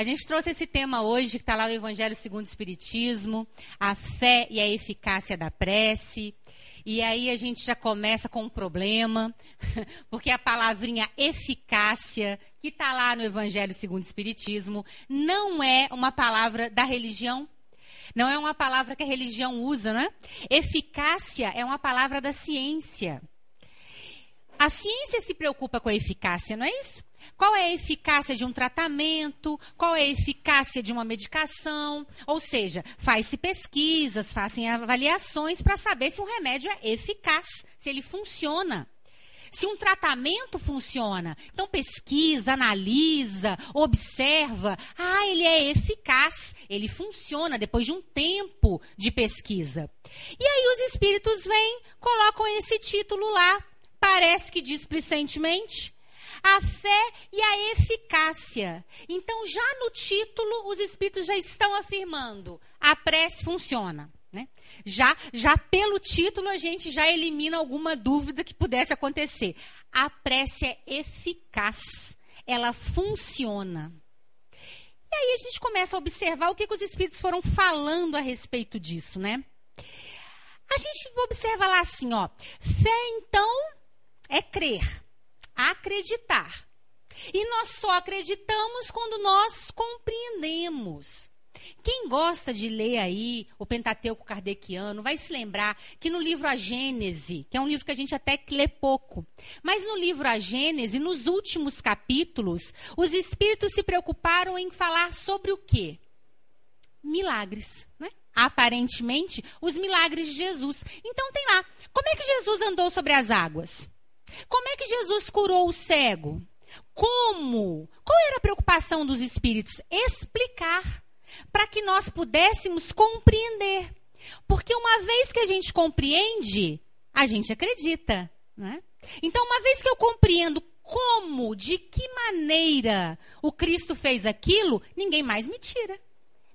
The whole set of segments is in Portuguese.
A gente trouxe esse tema hoje, que está lá no Evangelho segundo o Espiritismo, a fé e a eficácia da prece. E aí a gente já começa com um problema, porque a palavrinha eficácia, que está lá no Evangelho segundo o Espiritismo, não é uma palavra da religião. Não é uma palavra que a religião usa, né? Eficácia é uma palavra da ciência. A ciência se preocupa com a eficácia, não é isso? Qual é a eficácia de um tratamento? Qual é a eficácia de uma medicação? Ou seja, faz-se pesquisas, fazem avaliações para saber se um remédio é eficaz, se ele funciona. Se um tratamento funciona, então pesquisa, analisa, observa, ah, ele é eficaz, ele funciona depois de um tempo de pesquisa. E aí os espíritos vêm, colocam esse título lá, parece que displicentemente, a fé e a eficácia. Então, já no título, os espíritos já estão afirmando: a prece funciona. Né? Já, já pelo título, a gente já elimina alguma dúvida que pudesse acontecer. A prece é eficaz, ela funciona. E aí a gente começa a observar o que, que os espíritos foram falando a respeito disso, né? A gente observa lá assim, ó. Fé, então, é crer acreditar. E nós só acreditamos quando nós compreendemos. Quem gosta de ler aí o Pentateuco Kardeciano vai se lembrar que no livro A Gênese, que é um livro que a gente até lê pouco, mas no livro A Gênese, nos últimos capítulos, os espíritos se preocuparam em falar sobre o quê? Milagres, né? Aparentemente, os milagres de Jesus. Então tem lá, como é que Jesus andou sobre as águas? Como é que Jesus curou o cego? Como? Qual era a preocupação dos espíritos? Explicar, para que nós pudéssemos compreender. Porque uma vez que a gente compreende, a gente acredita. Né? Então, uma vez que eu compreendo como, de que maneira o Cristo fez aquilo, ninguém mais me tira.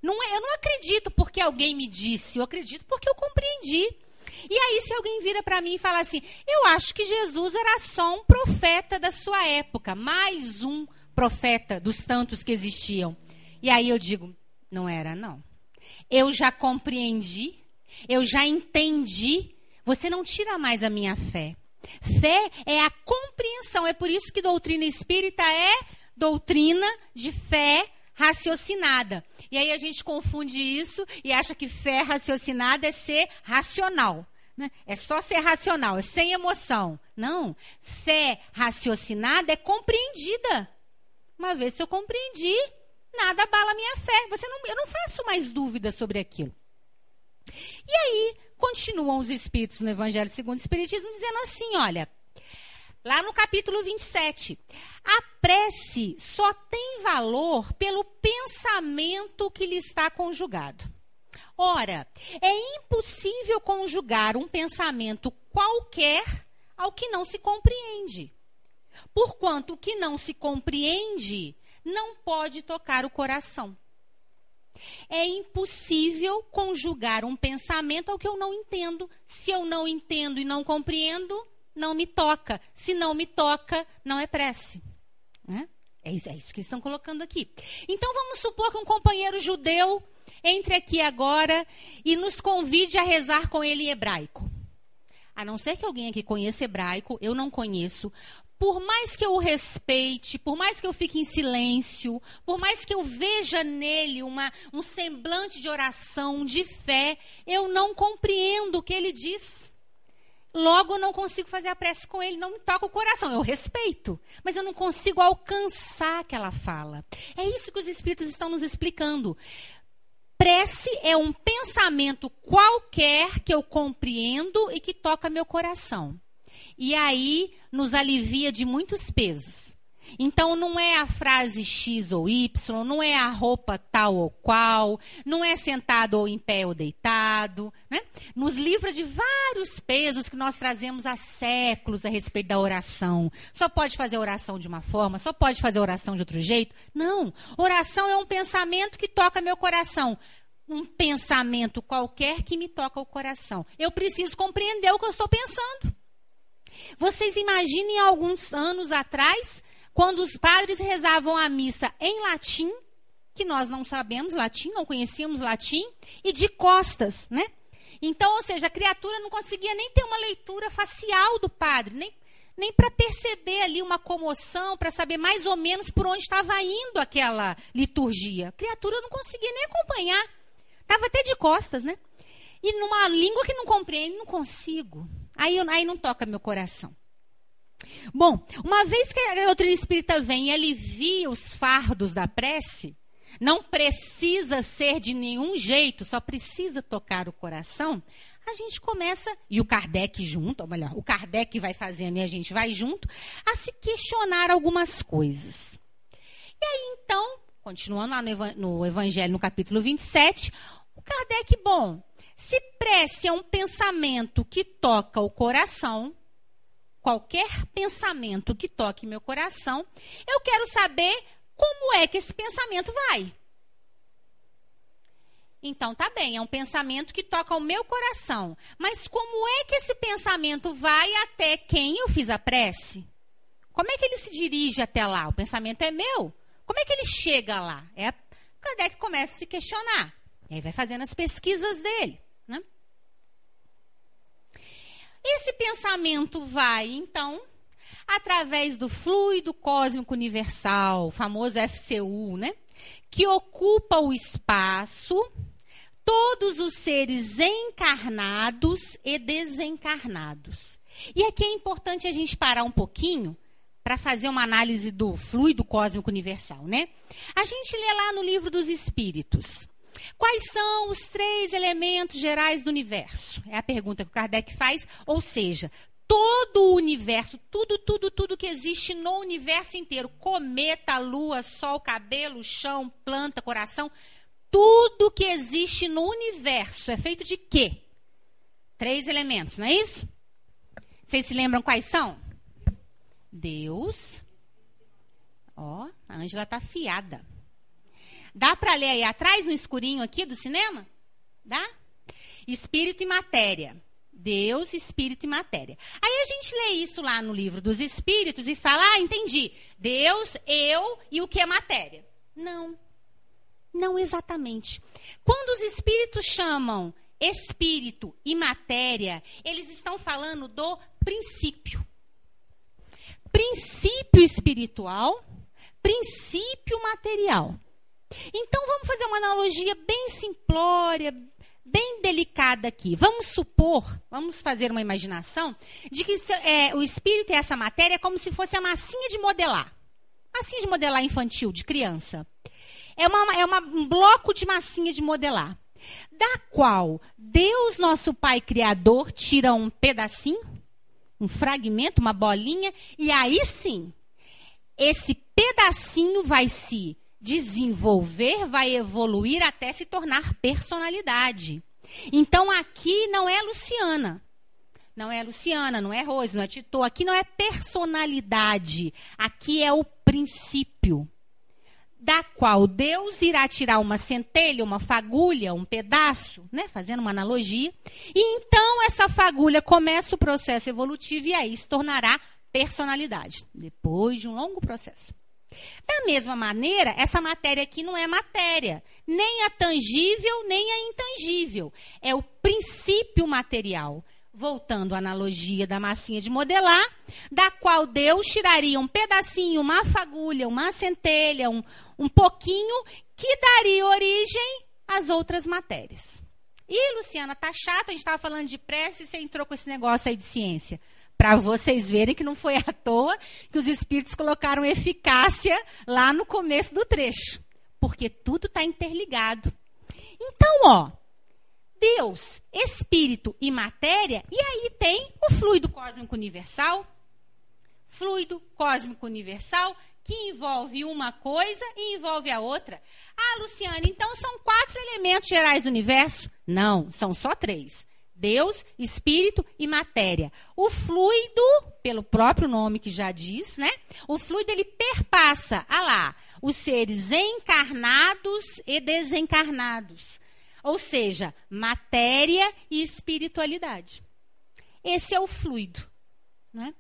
Não, é, eu não acredito porque alguém me disse, eu acredito porque eu compreendi. E aí, se alguém vira para mim e fala assim: eu acho que Jesus era só um profeta da sua época, mais um profeta dos tantos que existiam. E aí eu digo: não era, não. Eu já compreendi, eu já entendi. Você não tira mais a minha fé. Fé é a compreensão. É por isso que doutrina espírita é doutrina de fé raciocinada. E aí a gente confunde isso e acha que fé raciocinada é ser racional. Né? É só ser racional, é sem emoção. Não. Fé raciocinada é compreendida. Uma vez que eu compreendi, nada abala a minha fé. Você não, eu não faço mais dúvida sobre aquilo. E aí, continuam os espíritos no Evangelho segundo o Espiritismo dizendo assim: olha, lá no capítulo 27, a prece só tem valor pelo pensamento que lhe está conjugado. Ora, é impossível conjugar um pensamento qualquer ao que não se compreende. Porquanto o que não se compreende não pode tocar o coração. É impossível conjugar um pensamento ao que eu não entendo. Se eu não entendo e não compreendo, não me toca. Se não me toca, não é prece. Né? É é isso que eles estão colocando aqui. Então vamos supor que um companheiro judeu entre aqui agora e nos convide a rezar com ele em hebraico. A não ser que alguém aqui conheça hebraico, eu não conheço. Por mais que eu o respeite, por mais que eu fique em silêncio, por mais que eu veja nele uma, um semblante de oração, de fé, eu não compreendo o que ele diz. Logo, eu não consigo fazer a prece com ele, não me toca o coração. Eu respeito, mas eu não consigo alcançar aquela fala. É isso que os Espíritos estão nos explicando. Prece é um pensamento qualquer que eu compreendo e que toca meu coração. E aí nos alivia de muitos pesos. Então não é a frase X ou Y, não é a roupa tal ou qual, não é sentado ou em pé ou deitado. Né? Nos livra de vários pesos que nós trazemos há séculos a respeito da oração. Só pode fazer oração de uma forma, só pode fazer oração de outro jeito. Não. Oração é um pensamento que toca meu coração um pensamento qualquer que me toca o coração. Eu preciso compreender o que eu estou pensando. Vocês imaginem alguns anos atrás quando os padres rezavam a missa em latim, que nós não sabemos latim, não conhecíamos latim, e de costas, né? Então, ou seja, a criatura não conseguia nem ter uma leitura facial do padre, nem, nem para perceber ali uma comoção, para saber mais ou menos por onde estava indo aquela liturgia. A criatura não conseguia nem acompanhar. Estava até de costas, né? E numa língua que não compreende, não consigo. Aí, aí não toca meu coração. Bom, uma vez que a doutrina espírita vem e alivia os fardos da prece, não precisa ser de nenhum jeito, só precisa tocar o coração. A gente começa, e o Kardec junto, ou melhor, o Kardec vai fazendo e a gente vai junto, a se questionar algumas coisas. E aí, então, continuando lá no Evangelho, no capítulo 27, o Kardec, bom, se prece é um pensamento que toca o coração, qualquer pensamento que toque meu coração, eu quero saber como é que esse pensamento vai. Então, tá bem, é um pensamento que toca o meu coração. Mas como é que esse pensamento vai até quem eu fiz a prece? Como é que ele se dirige até lá? O pensamento é meu. Como é que ele chega lá? É Kardec começa a se questionar. E aí vai fazendo as pesquisas dele. Né? Esse pensamento vai, então, através do fluido cósmico universal, o famoso FCU, né? Que ocupa o espaço, todos os seres encarnados e desencarnados. E aqui é importante a gente parar um pouquinho para fazer uma análise do fluido cósmico universal, né? A gente lê lá no livro dos Espíritos. Quais são os três elementos gerais do universo? É a pergunta que o Kardec faz. Ou seja, todo o universo, tudo, tudo, tudo que existe no universo inteiro cometa, lua, sol, cabelo, chão, planta, coração tudo que existe no universo é feito de quê? Três elementos, não é isso? Vocês se lembram quais são? Deus. Ó, a Ângela está afiada. Dá para ler aí atrás, no escurinho aqui do cinema? Dá? Espírito e matéria. Deus, espírito e matéria. Aí a gente lê isso lá no livro dos espíritos e fala: ah, entendi. Deus, eu e o que é matéria. Não. Não exatamente. Quando os espíritos chamam espírito e matéria, eles estão falando do princípio. Princípio espiritual, princípio material. Então vamos fazer uma analogia bem simplória, bem delicada aqui. Vamos supor, vamos fazer uma imaginação de que é, o espírito e essa matéria é como se fosse a massinha de modelar. Massinha de modelar infantil, de criança. É, uma, é uma, um bloco de massinha de modelar. Da qual Deus, nosso Pai Criador, tira um pedacinho, um fragmento, uma bolinha, e aí sim, esse pedacinho vai se desenvolver, vai evoluir até se tornar personalidade. Então aqui não é Luciana. Não é Luciana, não é Rose, não é Tito. Aqui não é personalidade. Aqui é o princípio. Da qual Deus irá tirar uma centelha, uma fagulha, um pedaço, né? fazendo uma analogia. E então essa fagulha começa o processo evolutivo e aí se tornará personalidade. Depois de um longo processo. Da mesma maneira, essa matéria aqui não é matéria, nem a tangível, nem a intangível. É o princípio material. Voltando à analogia da massinha de modelar, da qual Deus tiraria um pedacinho, uma fagulha, uma centelha, um, um pouquinho, que daria origem às outras matérias. E, Luciana, tá chato, a gente estava falando de prece e você entrou com esse negócio aí de ciência para vocês verem que não foi à toa que os espíritos colocaram eficácia lá no começo do trecho, porque tudo está interligado. Então, ó, Deus, espírito e matéria, e aí tem o fluido cósmico universal. Fluido cósmico universal que envolve uma coisa e envolve a outra. Ah, Luciana, então são quatro elementos gerais do universo? Não, são só três. Deus, espírito e matéria. O fluido, pelo próprio nome que já diz, né? O fluido ele perpassa, ah lá, os seres encarnados e desencarnados. Ou seja, matéria e espiritualidade. Esse é o fluido, né?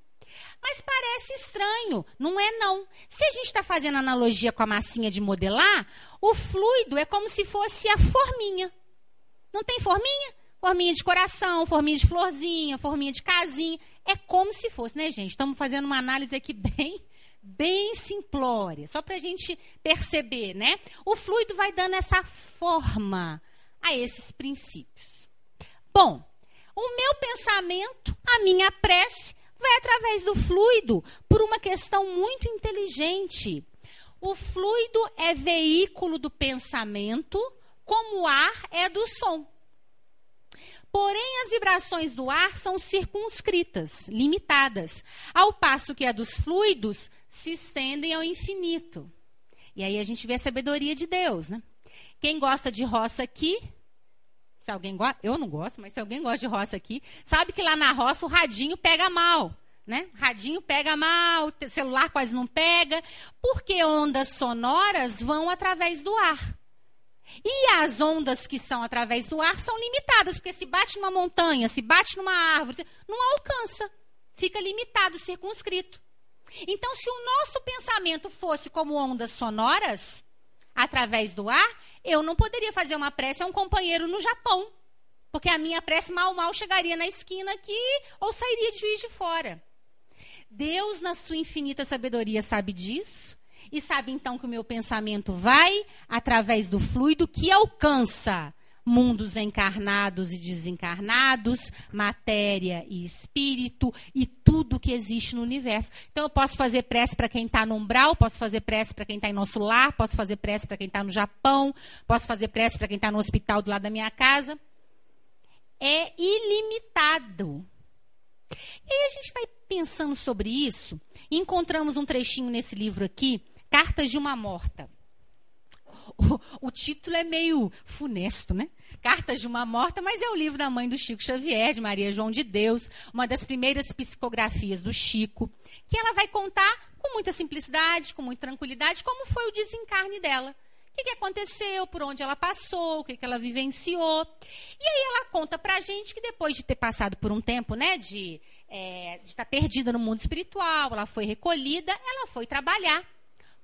Mas parece estranho, não é não. Se a gente está fazendo analogia com a massinha de modelar, o fluido é como se fosse a forminha. Não tem forminha? Forminha de coração, forminha de florzinha, forminha de casinha. É como se fosse, né, gente? Estamos fazendo uma análise aqui bem, bem simplória, só para a gente perceber, né? O fluido vai dando essa forma a esses princípios. Bom, o meu pensamento, a minha prece, vai através do fluido por uma questão muito inteligente. O fluido é veículo do pensamento, como o ar é do som. Porém, as vibrações do ar são circunscritas, limitadas, ao passo que a dos fluidos se estendem ao infinito. E aí a gente vê a sabedoria de Deus, né? Quem gosta de roça aqui, se alguém gosta, eu não gosto, mas se alguém gosta de roça aqui, sabe que lá na roça o radinho pega mal, né? Radinho pega mal, celular quase não pega, porque ondas sonoras vão através do ar. E as ondas que são através do ar são limitadas, porque se bate numa montanha, se bate numa árvore, não alcança. Fica limitado, circunscrito. Então, se o nosso pensamento fosse como ondas sonoras, através do ar, eu não poderia fazer uma prece a um companheiro no Japão. Porque a minha prece mal, mal chegaria na esquina aqui ou sairia de juiz de fora. Deus, na sua infinita sabedoria, sabe disso. E sabe então que o meu pensamento vai através do fluido que alcança mundos encarnados e desencarnados, matéria e espírito e tudo que existe no universo. Então eu posso fazer prece para quem está no umbral, posso fazer prece para quem está em nosso lar, posso fazer prece para quem está no Japão, posso fazer prece para quem está no hospital do lado da minha casa. É ilimitado. E aí a gente vai pensando sobre isso encontramos um trechinho nesse livro aqui, Cartas de uma Morta. O, o, título é meio funesto, né? Cartas de uma Morta, mas é o livro da mãe do Chico Xavier, de Maria João de Deus, uma das primeiras psicografias do Chico, que ela vai contar com muita simplicidade, com muita tranquilidade, como foi o desencarne dela. O que, que aconteceu, por onde ela passou, o que, que ela vivenciou. E aí ela conta pra gente que depois de ter passado por um tempo, né, de é, estar tá perdida no mundo espiritual, ela foi recolhida, ela foi trabalhar,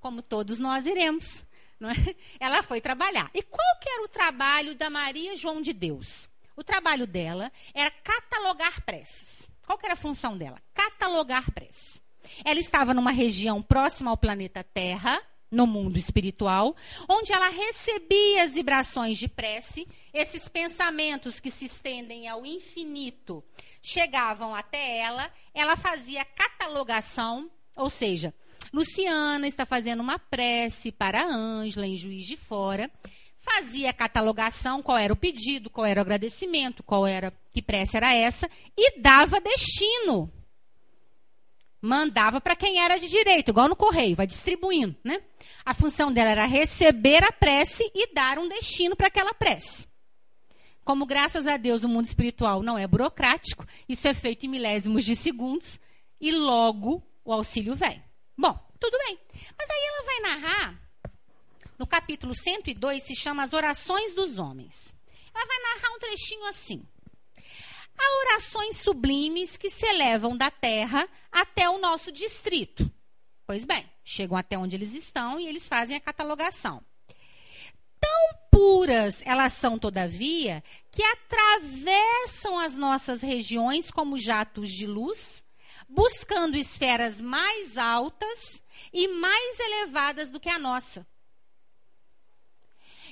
como todos nós iremos. É? Ela foi trabalhar. E qual que era o trabalho da Maria João de Deus? O trabalho dela era catalogar preces. Qual que era a função dela? Catalogar preces. Ela estava numa região próxima ao planeta Terra, no mundo espiritual, onde ela recebia as vibrações de prece, esses pensamentos que se estendem ao infinito chegavam até ela, ela fazia catalogação, ou seja, Luciana está fazendo uma prece para Ângela em Juiz de Fora. Fazia a catalogação, qual era o pedido, qual era o agradecimento, qual era, que prece era essa, e dava destino. Mandava para quem era de direito, igual no correio, vai distribuindo, né? A função dela era receber a prece e dar um destino para aquela prece. Como graças a Deus o mundo espiritual não é burocrático, isso é feito em milésimos de segundos e logo o auxílio vem. Bom, tudo bem. Mas aí ela vai narrar, no capítulo 102, se chama As Orações dos Homens. Ela vai narrar um trechinho assim. Há orações sublimes que se elevam da terra até o nosso distrito. Pois bem, chegam até onde eles estão e eles fazem a catalogação. Tão puras elas são, todavia, que atravessam as nossas regiões como jatos de luz buscando esferas mais altas e mais elevadas do que a nossa.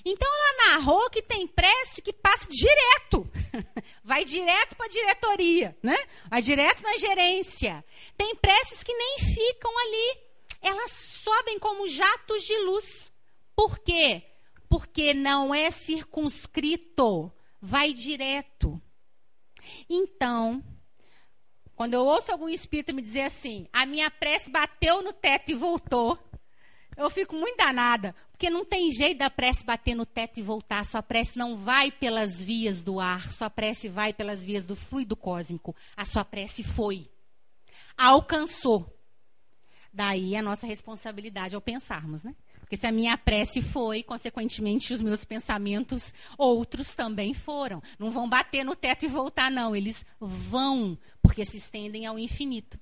Então ela narrou que tem prece que passa direto, vai direto para a diretoria, né? Vai direto na gerência. Tem preces que nem ficam ali, elas sobem como jatos de luz. Por quê? Porque não é circunscrito, vai direto. Então, quando eu ouço algum espírito me dizer assim, a minha prece bateu no teto e voltou, eu fico muito danada, porque não tem jeito da prece bater no teto e voltar. Sua prece não vai pelas vias do ar, sua prece vai pelas vias do fluido cósmico. A sua prece foi, alcançou. Daí a nossa responsabilidade ao pensarmos, né? Porque se a minha prece foi, consequentemente, os meus pensamentos, outros também foram. Não vão bater no teto e voltar, não. Eles vão, porque se estendem ao infinito.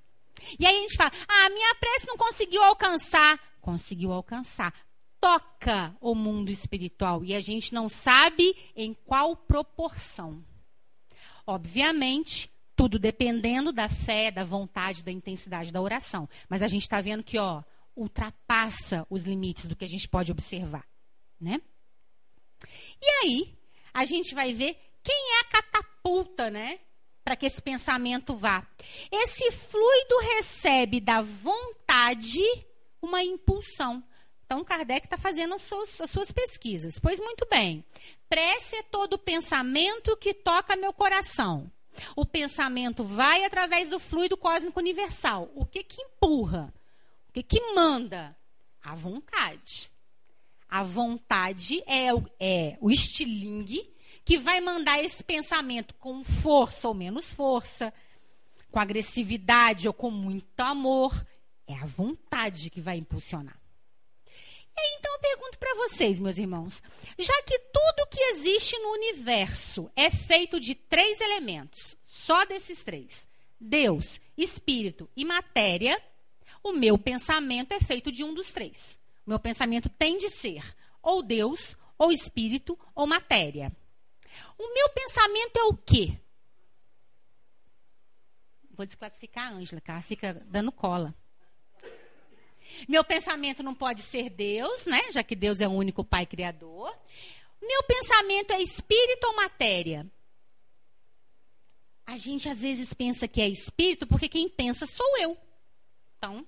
E aí a gente fala: ah, minha prece não conseguiu alcançar. Conseguiu alcançar. Toca o mundo espiritual e a gente não sabe em qual proporção. Obviamente, tudo dependendo da fé, da vontade, da intensidade da oração. Mas a gente está vendo que, ó, ultrapassa os limites do que a gente pode observar, né? E aí, a gente vai ver quem é a catapulta, né? Para que esse pensamento vá. Esse fluido recebe da vontade uma impulsão. Então, Kardec está fazendo as suas, as suas, pesquisas. Pois muito bem. Prece é todo pensamento que toca meu coração. O pensamento vai através do fluido cósmico universal. O que que empurra? Que que manda? A vontade. A vontade é, é o estilingue que vai mandar esse pensamento com força ou menos força, com agressividade ou com muito amor. É a vontade que vai impulsionar. E então eu pergunto para vocês, meus irmãos, já que tudo que existe no universo é feito de três elementos, só desses três, Deus, Espírito e matéria, o meu pensamento é feito de um dos três. O meu pensamento tem de ser ou Deus, ou Espírito, ou matéria. O meu pensamento é o quê? Vou desclassificar a Ângela, que ela fica dando cola. Meu pensamento não pode ser Deus, né? Já que Deus é o único Pai Criador. Meu pensamento é espírito ou matéria? A gente às vezes pensa que é espírito porque quem pensa sou eu. Então,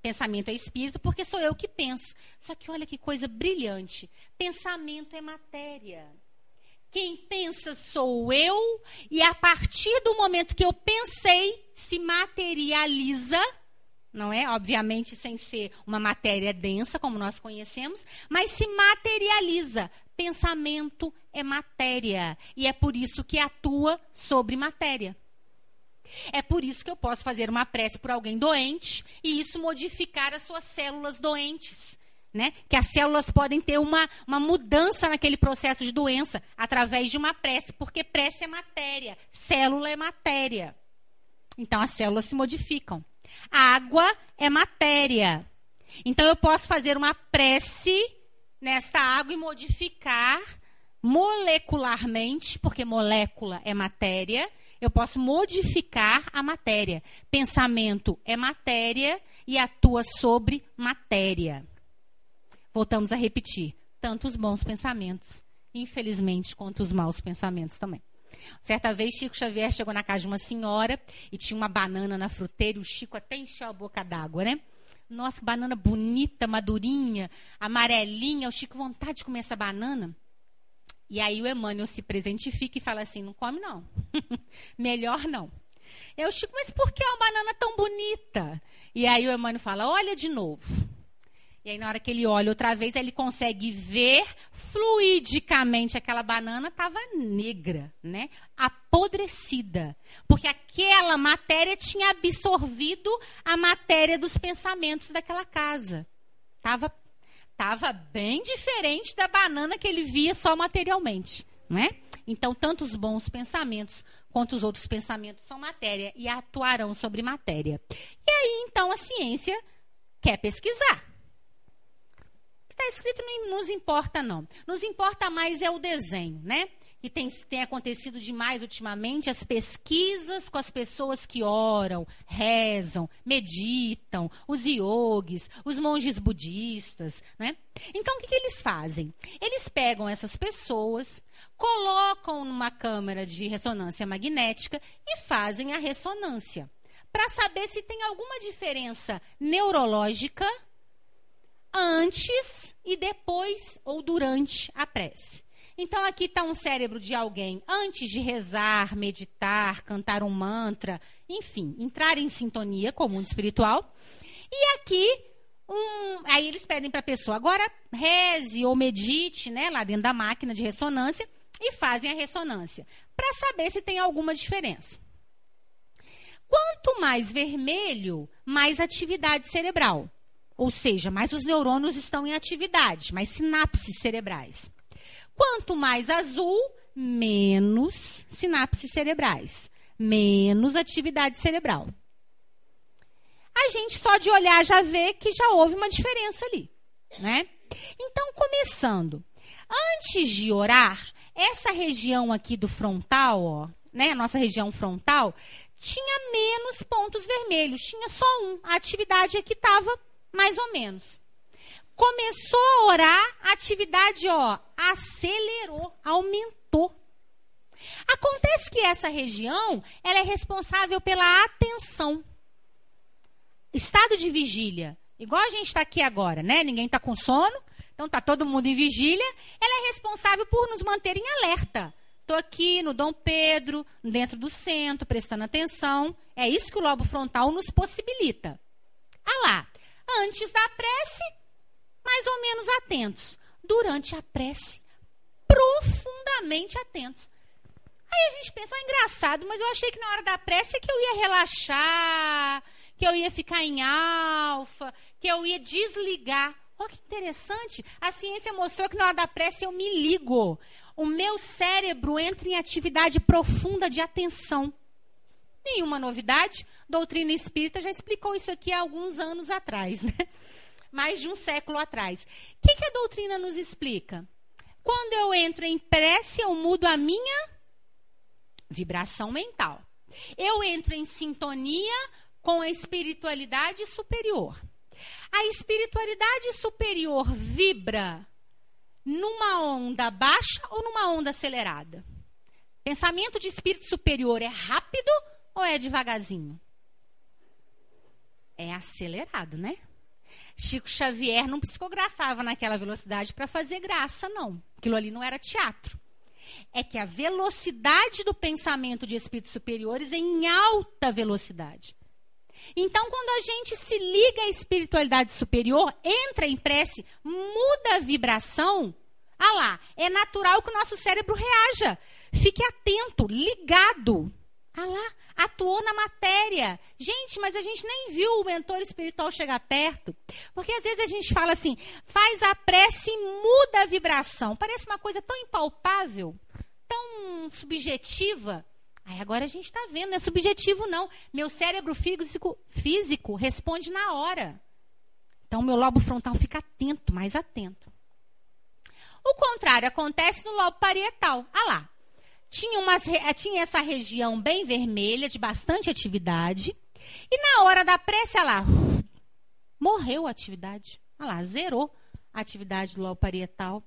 pensamento é espírito porque sou eu que penso. Só que olha que coisa brilhante. Pensamento é matéria. Quem pensa sou eu, e a partir do momento que eu pensei, se materializa, não é? Obviamente sem ser uma matéria densa, como nós conhecemos, mas se materializa. Pensamento é matéria, e é por isso que atua sobre matéria. É por isso que eu posso fazer uma prece por alguém doente e isso modificar as suas células doentes né? Que as células podem ter uma, uma mudança naquele processo de doença através de uma prece, porque prece é matéria, célula é matéria. Então as células se modificam. A água é matéria. Então eu posso fazer uma prece nesta água e modificar molecularmente, porque molécula é matéria, eu posso modificar a matéria. Pensamento é matéria e atua sobre matéria. Voltamos a repetir: tanto os bons pensamentos, infelizmente, quanto os maus pensamentos também. Certa vez, Chico Xavier chegou na casa de uma senhora e tinha uma banana na fruteira o Chico até encheu a boca d'água, né? Nossa, banana bonita, madurinha, amarelinha. O Chico, vontade de comer essa banana. E aí o Emmanuel se presentifica e fala assim: não come não. Melhor não. E aí o Chico, mas por que a banana tão bonita? E aí o Emmanuel fala: olha de novo. E aí, na hora que ele olha outra vez, ele consegue ver fluidicamente aquela banana estava negra, né? Apodrecida. Porque aquela matéria tinha absorvido a matéria dos pensamentos daquela casa. Estava tava bem diferente da banana que ele via só materialmente, né? Então, tanto os bons pensamentos quanto os outros pensamentos são matéria e atuarão sobre matéria. E aí, então, a ciência quer pesquisar está escrito não nos importa, não. Nos importa mais é o desenho, né? E tem, tem acontecido demais ultimamente as pesquisas com as pessoas que oram, rezam, meditam, os yogis, os monges budistas, né? Então, o que, que eles fazem? Eles pegam essas pessoas, colocam numa câmara de ressonância magnética e fazem a ressonância para saber se tem alguma diferença neurológica antes e depois ou durante a prece. Então aqui está um cérebro de alguém antes de rezar, meditar, cantar um mantra, enfim, entrar em sintonia com o mundo espiritual. E aqui um, aí eles pedem para a pessoa agora reze ou medite, né, lá dentro da máquina de ressonância e fazem a ressonância para saber se tem alguma diferença. Quanto mais vermelho, mais atividade cerebral. Ou seja, mais os neurônios estão em atividade, mais sinapses cerebrais. Quanto mais azul, menos sinapses cerebrais, menos atividade cerebral. a gente só de olhar já vê que já houve uma diferença ali, né? Então, começando, antes de orar, essa região aqui do frontal, ó, né, nossa região frontal, tinha menos pontos vermelhos, tinha só um. A atividade aqui estava mais ou menos. Começou a orar, a atividade, ó, acelerou, aumentou. Acontece que essa região, ela é responsável pela atenção. Estado de vigília, igual a gente está aqui agora, né? Ninguém está com sono, então está todo mundo em vigília. Ela é responsável por nos manter em alerta. Estou aqui no Dom Pedro, dentro do centro, prestando atenção. É isso que o lobo frontal nos possibilita. Ah lá, antes da prece, mais ou menos atentos. Durante a prece, profundamente atentos. Aí a gente pensa, ah, engraçado, mas eu achei que na hora da prece que eu ia relaxar, que eu ia ficar em alfa, que eu ia desligar. Olha que interessante. A ciência mostrou que na hora da prece eu me ligo. O meu cérebro entra em atividade profunda de atenção. Nenhuma novidade. Doutrina espírita já explicou isso aqui há alguns anos atrás, né? Mais de um século atrás. O que, que a doutrina nos explica? Quando eu entro em prece, eu mudo a minha vibração mental. Eu entro em sintonia com a espiritualidade superior. A espiritualidade superior vibra numa onda baixa ou numa onda acelerada? Pensamento de espírito superior é rápido ou é devagarzinho? É acelerado, né? Chico Xavier não psicografava naquela velocidade para fazer graça, não. Aquilo ali não era teatro. É que a velocidade do pensamento de espíritos superiores é em alta velocidade. Então, quando a gente se liga à espiritualidade superior, entra em prece, muda a vibração, ah lá, é natural que o nosso cérebro reaja. Fique atento, ligado. Ah lá, atuou na matéria. Gente, mas a gente nem viu o mentor espiritual chegar perto. Porque às vezes a gente fala assim, faz a prece e muda a vibração. Parece uma coisa tão impalpável, tão subjetiva. Aí agora a gente está vendo, não é subjetivo, não. Meu cérebro físico, físico responde na hora. Então, meu lobo frontal fica atento, mais atento. O contrário acontece no lobo parietal. Ah lá. Tinha, umas, tinha essa região bem vermelha, de bastante atividade. E na hora da prece, olha lá, morreu a atividade. Olha lá, zerou a atividade do lobo parietal.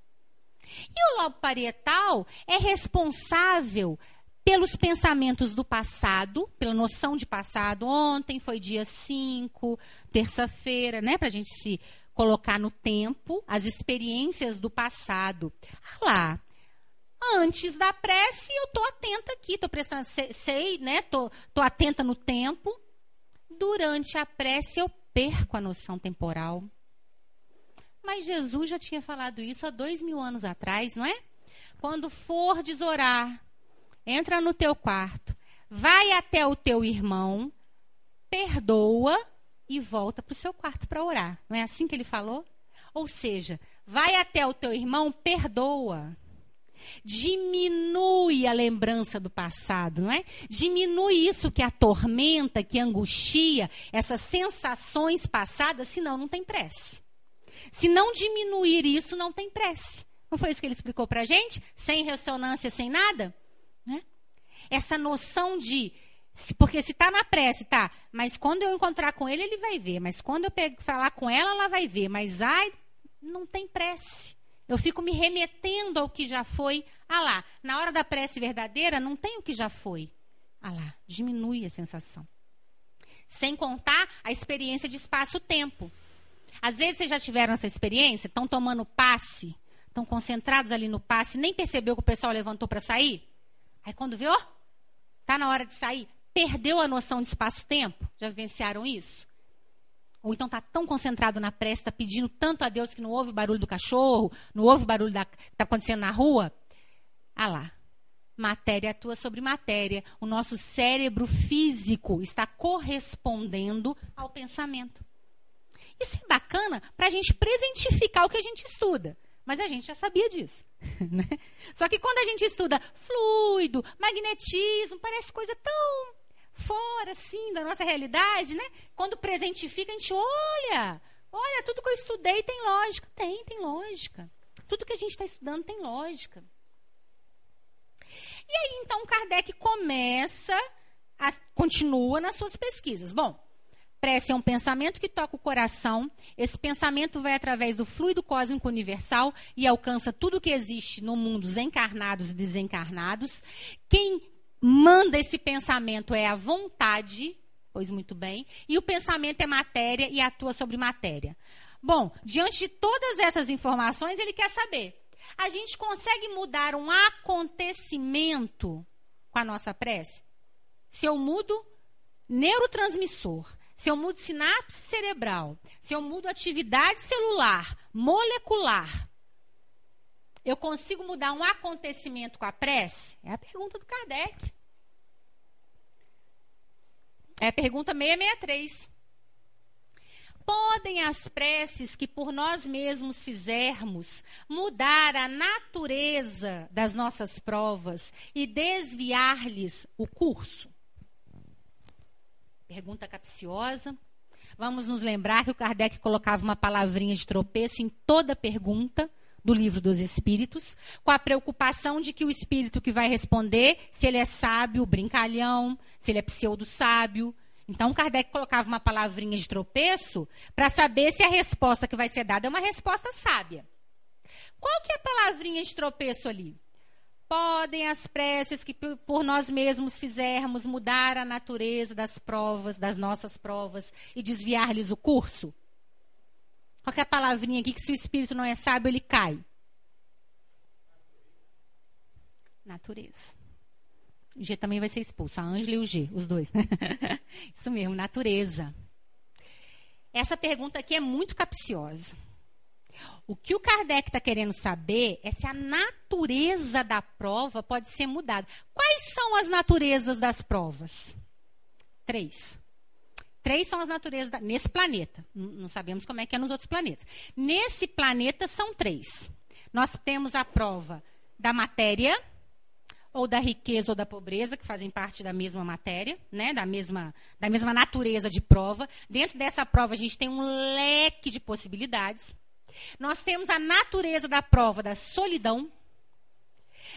E o lobo parietal é responsável pelos pensamentos do passado, pela noção de passado. Ontem foi dia 5, terça-feira, né? Para a gente se colocar no tempo as experiências do passado. Ah lá, antes da prece eu tô atenta aqui, tô prestando, sei, né? Tô, tô atenta no tempo. Durante a prece eu perco a noção temporal. Mas Jesus já tinha falado isso há dois mil anos atrás, não é? Quando for desorar, entra no teu quarto, vai até o teu irmão, perdoa e volta para o seu quarto para orar. Não é assim que ele falou? Ou seja, vai até o teu irmão, perdoa. Diminui a lembrança do passado, não é? Diminui isso que atormenta, que angustia, essas sensações passadas, senão não tem prece. Se não diminuir isso, não tem prece. Não foi isso que ele explicou para a gente? Sem ressonância, sem nada? Né? Essa noção de. Porque se está na prece, tá. Mas quando eu encontrar com ele, ele vai ver. Mas quando eu falar com ela, ela vai ver. Mas ai, não tem prece. Eu fico me remetendo ao que já foi. Ah lá, na hora da prece verdadeira, não tem o que já foi. Ah lá, diminui a sensação. Sem contar a experiência de espaço-tempo. Às vezes vocês já tiveram essa experiência, estão tomando passe, estão concentrados ali no passe, nem percebeu que o pessoal levantou para sair? Aí quando vê, ó, tá na hora de sair, perdeu a noção de espaço-tempo. Já vivenciaram isso? Ou então está tão concentrado na prece, está pedindo tanto a Deus que não ouve o barulho do cachorro, não ouve o barulho da, que está acontecendo na rua. Ah lá. Matéria atua sobre matéria. O nosso cérebro físico está correspondendo ao pensamento. Isso é bacana para a gente presentificar o que a gente estuda. Mas a gente já sabia disso. Né? Só que quando a gente estuda fluido, magnetismo, parece coisa tão fora, assim, da nossa realidade, né? Quando presentifica, a gente olha, olha, tudo que eu estudei tem lógica. Tem, tem lógica. Tudo que a gente está estudando tem lógica. E aí, então, Kardec começa, a, continua nas suas pesquisas. Bom, prece é um pensamento que toca o coração. Esse pensamento vai através do fluido cósmico universal e alcança tudo que existe no mundo, os encarnados e desencarnados. Quem manda esse pensamento é a vontade, pois muito bem, e o pensamento é matéria e atua sobre matéria. Bom, diante de todas essas informações, ele quer saber a gente consegue mudar um acontecimento com a nossa prece? Se eu mudo neurotransmissor, se eu mudo sinapse cerebral, se eu mudo atividade celular, molecular, eu consigo mudar um acontecimento com a prece? É a pergunta do Kardec. É a pergunta 663. Podem as preces que por nós mesmos fizermos mudar a natureza das nossas provas e desviar-lhes o curso? Pergunta capciosa. Vamos nos lembrar que o Kardec colocava uma palavrinha de tropeço em toda pergunta do livro dos Espíritos, com a preocupação de que o espírito que vai responder, se ele é sábio, brincalhão, se ele é pseudo-sábio, então, Kardec colocava uma palavrinha de tropeço para saber se a resposta que vai ser dada é uma resposta sábia. Qual que é a palavrinha de tropeço ali? Podem as preces que por nós mesmos fizermos mudar a natureza das provas, das nossas provas, e desviar-lhes o curso? Qual que a palavrinha aqui que se o espírito não é sábio, ele cai? Natureza. O G também vai ser expulso, a Ângela e o G, os dois. Isso mesmo, natureza. Essa pergunta aqui é muito capciosa. O que o Kardec está querendo saber é se a natureza da prova pode ser mudada. Quais são as naturezas das provas? Três. Três são as naturezas da, nesse planeta. Não sabemos como é que é nos outros planetas. Nesse planeta são três. Nós temos a prova da matéria, ou da riqueza ou da pobreza, que fazem parte da mesma matéria, né? da, mesma, da mesma natureza de prova. Dentro dessa prova, a gente tem um leque de possibilidades. Nós temos a natureza da prova da solidão.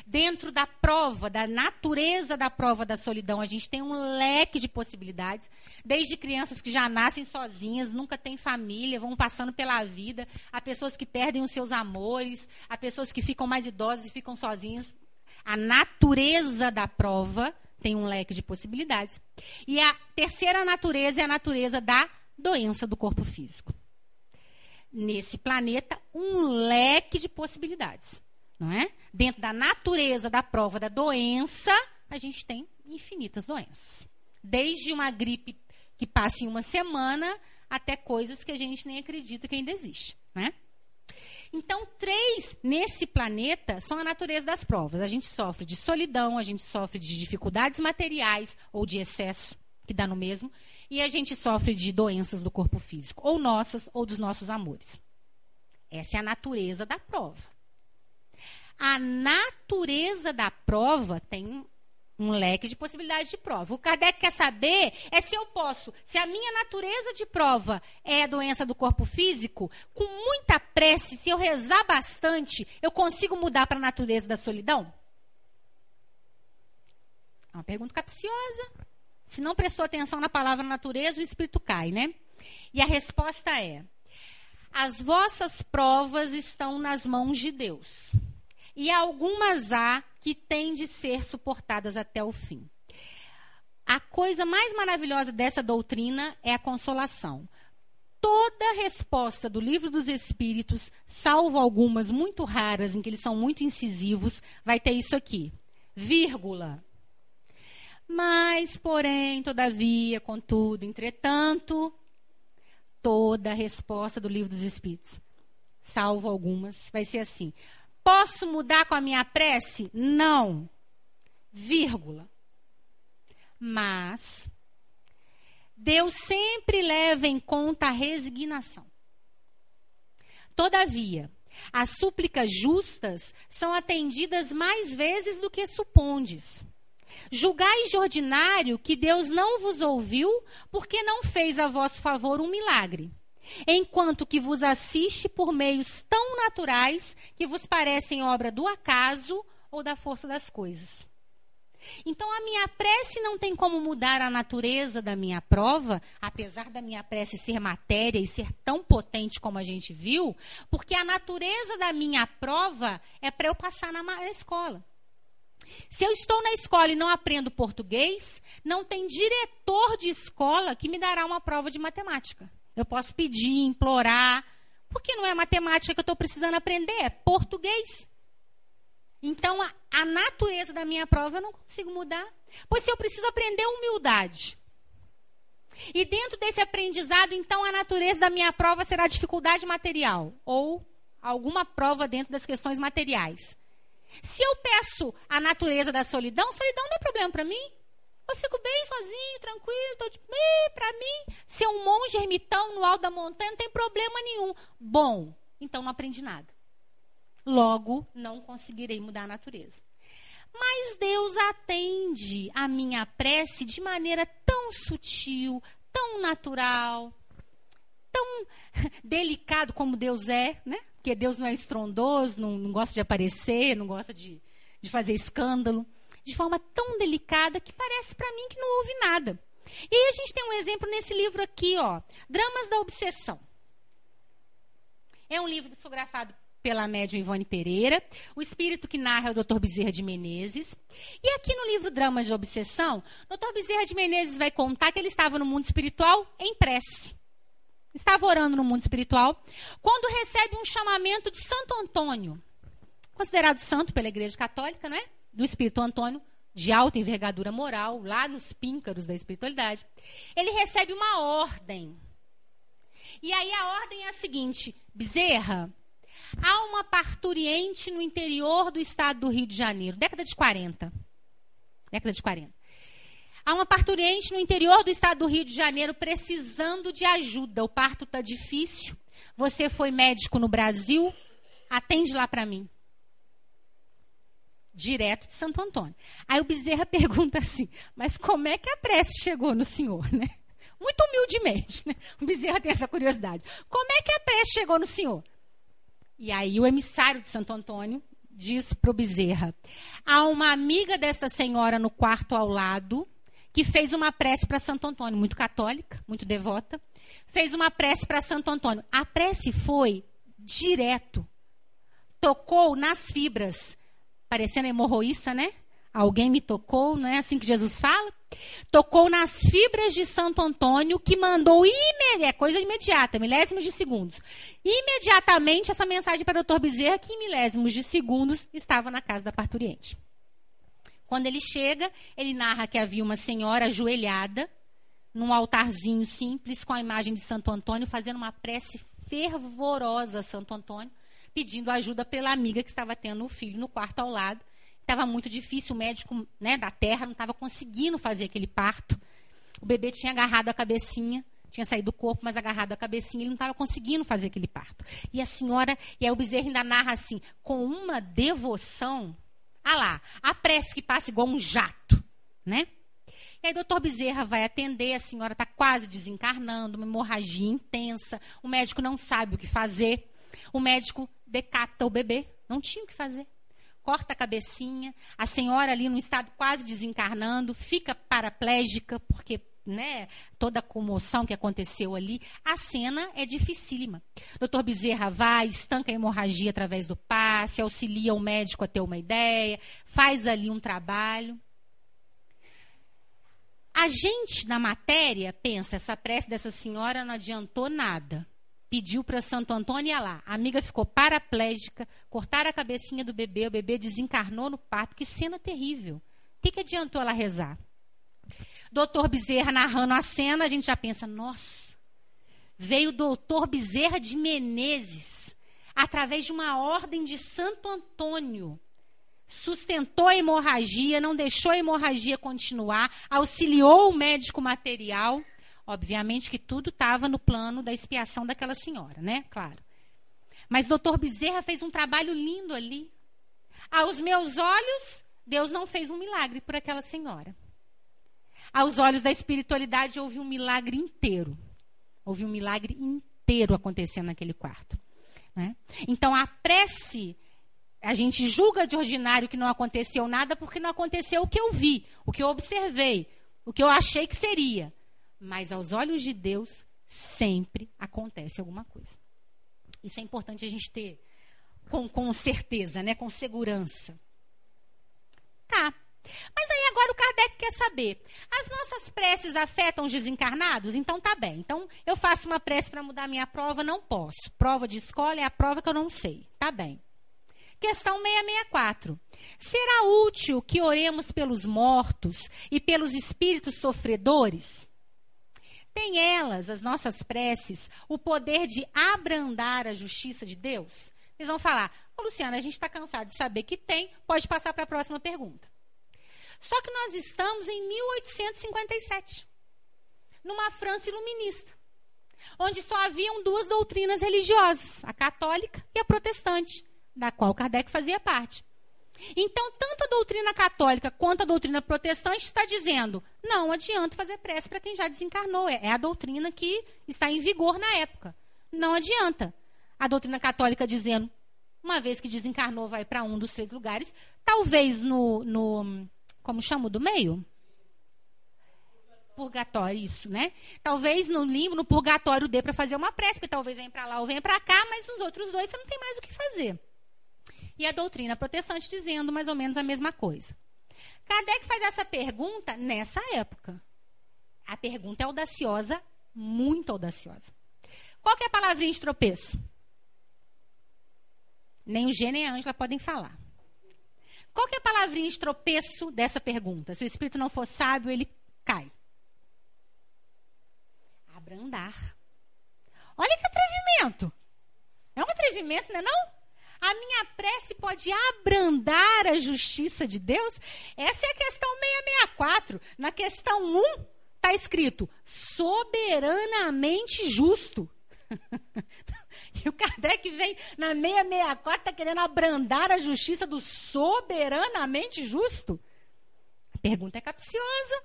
Dentro da prova, da natureza da prova da solidão, a gente tem um leque de possibilidades. Desde crianças que já nascem sozinhas, nunca têm família, vão passando pela vida, a pessoas que perdem os seus amores, a pessoas que ficam mais idosas e ficam sozinhas a natureza da prova tem um leque de possibilidades. E a terceira natureza é a natureza da doença do corpo físico. Nesse planeta, um leque de possibilidades. Não é? Dentro da natureza da prova da doença, a gente tem infinitas doenças. Desde uma gripe que passa em uma semana até coisas que a gente nem acredita que ainda existe. Né? Então, três nesse planeta são a natureza das provas. A gente sofre de solidão, a gente sofre de dificuldades materiais ou de excesso, que dá no mesmo, e a gente sofre de doenças do corpo físico, ou nossas ou dos nossos amores. Essa é a natureza da prova. A natureza da prova tem um leque de possibilidades de prova. O Kardec quer saber é se eu posso, se a minha natureza de prova é a doença do corpo físico, com muita prece, se eu rezar bastante, eu consigo mudar para a natureza da solidão? É uma pergunta capciosa. Se não prestou atenção na palavra natureza, o espírito cai, né? E a resposta é: as vossas provas estão nas mãos de Deus e algumas há que têm de ser suportadas até o fim. A coisa mais maravilhosa dessa doutrina é a consolação. Toda resposta do livro dos Espíritos, salvo algumas muito raras, em que eles são muito incisivos, vai ter isso aqui: vírgula. Mas, porém, todavia, contudo, entretanto, toda resposta do livro dos Espíritos, salvo algumas, vai ser assim: Posso mudar com a minha prece? Não. Vírgula. Mas Deus sempre leva em conta a resignação. Todavia, as súplicas justas são atendidas mais vezes do que supondes. Julgais de ordinário que Deus não vos ouviu, porque não fez a vosso favor um milagre, enquanto que vos assiste por meios tão naturais que vos parecem obra do acaso ou da força das coisas. Então a minha prece não tem como mudar a natureza da minha prova, apesar da minha prece ser matéria e ser tão potente como a gente viu, porque a natureza da minha prova é para eu passar na escola. Se eu estou na escola e não aprendo português, não tem diretor de escola que me dará uma prova de matemática. Eu posso pedir, implorar, porque não é matemática que eu estou precisando aprender, é português. Então, a, a natureza da minha prova eu não consigo mudar. Pois se eu preciso aprender humildade. E dentro desse aprendizado, então, a natureza da minha prova será dificuldade material. Ou alguma prova dentro das questões materiais. Se eu peço a natureza da solidão, solidão não é problema para mim. Eu fico bem sozinho, tranquilo, de bem para mim. Ser um monge ermitão no alto da montanha não tem problema nenhum. Bom, então não aprendi nada logo não conseguirei mudar a natureza. Mas Deus atende a minha prece de maneira tão sutil, tão natural, tão delicado como Deus é, né? Porque Deus não é estrondoso, não, não gosta de aparecer, não gosta de, de fazer escândalo, de forma tão delicada que parece para mim que não houve nada. E aí a gente tem um exemplo nesse livro aqui, ó, Dramas da Obsessão. É um livro psicografado pela médium Ivone Pereira. O espírito que narra é o Dr. Bezerra de Menezes. E aqui no livro Dramas de Obsessão, o Dr. Bezerra de Menezes vai contar que ele estava no mundo espiritual em prece. Estava orando no mundo espiritual, quando recebe um chamamento de Santo Antônio, considerado santo pela Igreja Católica, não é? Do Espírito Antônio, de alta envergadura moral, lá nos píncaros da espiritualidade. Ele recebe uma ordem. E aí a ordem é a seguinte: Bezerra, Há uma parturiente no interior do estado do Rio de Janeiro, década de 40. Década de 40. Há uma parturiente no interior do estado do Rio de Janeiro precisando de ajuda. O parto está difícil. Você foi médico no Brasil? Atende lá para mim. Direto de Santo Antônio. Aí o Bezerra pergunta assim: Mas como é que a prece chegou no senhor, né? Muito humildemente, né? O Bezerra tem essa curiosidade. Como é que a prece chegou no senhor? E aí o emissário de Santo Antônio diz para o Bezerra: há uma amiga dessa senhora no quarto ao lado que fez uma prece para Santo Antônio, muito católica, muito devota, fez uma prece para Santo Antônio. A prece foi direto, tocou nas fibras, parecendo hemorroíça, né? Alguém me tocou, não é assim que Jesus fala? Tocou nas fibras de Santo Antônio, que mandou imediatamente, é coisa imediata, milésimos de segundos. Imediatamente essa mensagem para o doutor Bezerra, que em milésimos de segundos estava na casa da parturiente. Quando ele chega, ele narra que havia uma senhora ajoelhada, num altarzinho simples, com a imagem de Santo Antônio, fazendo uma prece fervorosa a Santo Antônio, pedindo ajuda pela amiga que estava tendo o filho no quarto ao lado estava muito difícil, o médico né, da terra não estava conseguindo fazer aquele parto. O bebê tinha agarrado a cabecinha, tinha saído do corpo, mas agarrado a cabecinha, ele não estava conseguindo fazer aquele parto. E a senhora, e aí o bezerro ainda narra assim, com uma devoção, ah lá, a prece que passa igual um jato, né? E aí o doutor Bezerra vai atender, a senhora está quase desencarnando, uma hemorragia intensa, o médico não sabe o que fazer, o médico decapita o bebê, não tinha o que fazer. Corta a cabecinha, a senhora ali num estado quase desencarnando, fica paraplégica, porque né, toda a comoção que aconteceu ali, a cena é dificílima. Doutor Bezerra vai, estanca a hemorragia através do passe, auxilia o médico a ter uma ideia, faz ali um trabalho. A gente, na matéria, pensa, essa prece dessa senhora não adiantou nada pediu para Santo Antônio ir lá. A amiga ficou paraplégica, cortaram a cabecinha do bebê, o bebê desencarnou no parto. Que cena terrível. O que, que adiantou ela rezar? Doutor Bezerra narrando a cena, a gente já pensa, nossa, veio o doutor Bezerra de Menezes, através de uma ordem de Santo Antônio. Sustentou a hemorragia, não deixou a hemorragia continuar, auxiliou o médico material Obviamente que tudo estava no plano da expiação daquela senhora, né? Claro. Mas doutor Bezerra fez um trabalho lindo ali. Aos meus olhos, Deus não fez um milagre por aquela senhora. Aos olhos da espiritualidade, houve um milagre inteiro. Houve um milagre inteiro acontecendo naquele quarto. Né? Então, a prece, a gente julga de ordinário que não aconteceu nada porque não aconteceu o que eu vi, o que eu observei, o que eu achei que seria. Mas aos olhos de Deus, sempre acontece alguma coisa. Isso é importante a gente ter com, com certeza, né? com segurança. Tá. Mas aí agora o Kardec quer saber: as nossas preces afetam os desencarnados? Então tá bem. Então eu faço uma prece para mudar minha prova? Não posso. Prova de escola é a prova que eu não sei. Tá bem. Questão 664. Será útil que oremos pelos mortos e pelos espíritos sofredores? Tem elas, as nossas preces, o poder de abrandar a justiça de Deus? Eles vão falar, ô Luciana, a gente está cansado de saber que tem, pode passar para a próxima pergunta. Só que nós estamos em 1857, numa França iluminista, onde só haviam duas doutrinas religiosas, a católica e a protestante, da qual Kardec fazia parte. Então, tanto a doutrina católica quanto a doutrina protestante está dizendo: não adianta fazer prece para quem já desencarnou. É, é a doutrina que está em vigor na época. Não adianta. A doutrina católica dizendo: uma vez que desencarnou, vai para um dos três lugares. Talvez no, no como chamo do meio? Purgatório, isso, né? Talvez no limbo, no purgatório dê para fazer uma prece, porque talvez venha para lá ou venha para cá, mas os outros dois você não tem mais o que fazer. E a doutrina protestante dizendo mais ou menos a mesma coisa. Kardec faz essa pergunta nessa época. A pergunta é audaciosa, muito audaciosa. Qual que é a palavrinha de tropeço? Nem o G nem a Ângela podem falar. Qual que é a palavrinha de tropeço dessa pergunta? Se o espírito não for sábio, ele cai. Abrandar. Olha que atrevimento. É um atrevimento, não é não? A minha prece pode abrandar a justiça de Deus? Essa é a questão 664. Na questão 1, está escrito soberanamente justo. E o Kardec vem na 664, está querendo abrandar a justiça do soberanamente justo. A pergunta é capciosa,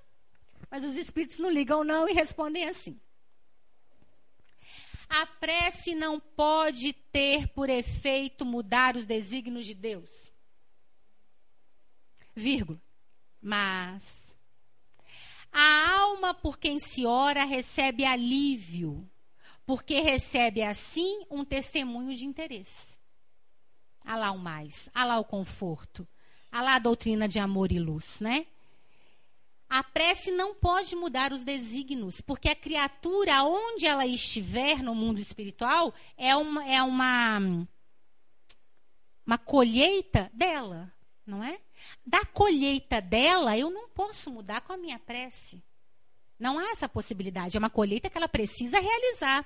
mas os espíritos não ligam não e respondem assim. A prece não pode ter por efeito mudar os desígnios de Deus. Vírgula. Mas a alma por quem se ora recebe alívio porque recebe assim um testemunho de interesse. Há lá o mais, há lá o conforto, há lá a doutrina de amor e luz, né? A prece não pode mudar os desígnios, porque a criatura, onde ela estiver no mundo espiritual, é uma, é uma, uma colheita dela, não é? Da colheita dela, eu não posso mudar com a minha prece. Não há essa possibilidade. É uma colheita que ela precisa realizar.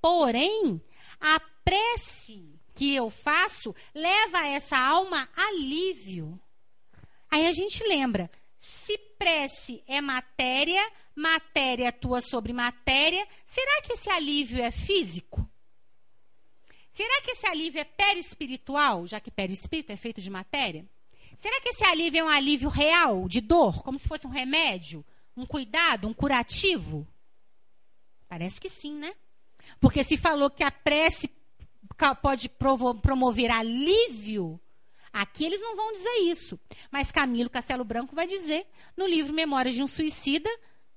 Porém, a prece que eu faço leva essa alma alívio. Aí a gente lembra, se prece é matéria, matéria atua sobre matéria, será que esse alívio é físico? Será que esse alívio é perispiritual, já que perispírito é feito de matéria? Será que esse alívio é um alívio real, de dor, como se fosse um remédio, um cuidado, um curativo? Parece que sim, né? Porque se falou que a prece pode promover alívio, aqui eles não vão dizer isso. Mas Camilo Castelo Branco vai dizer no livro Memórias de um Suicida,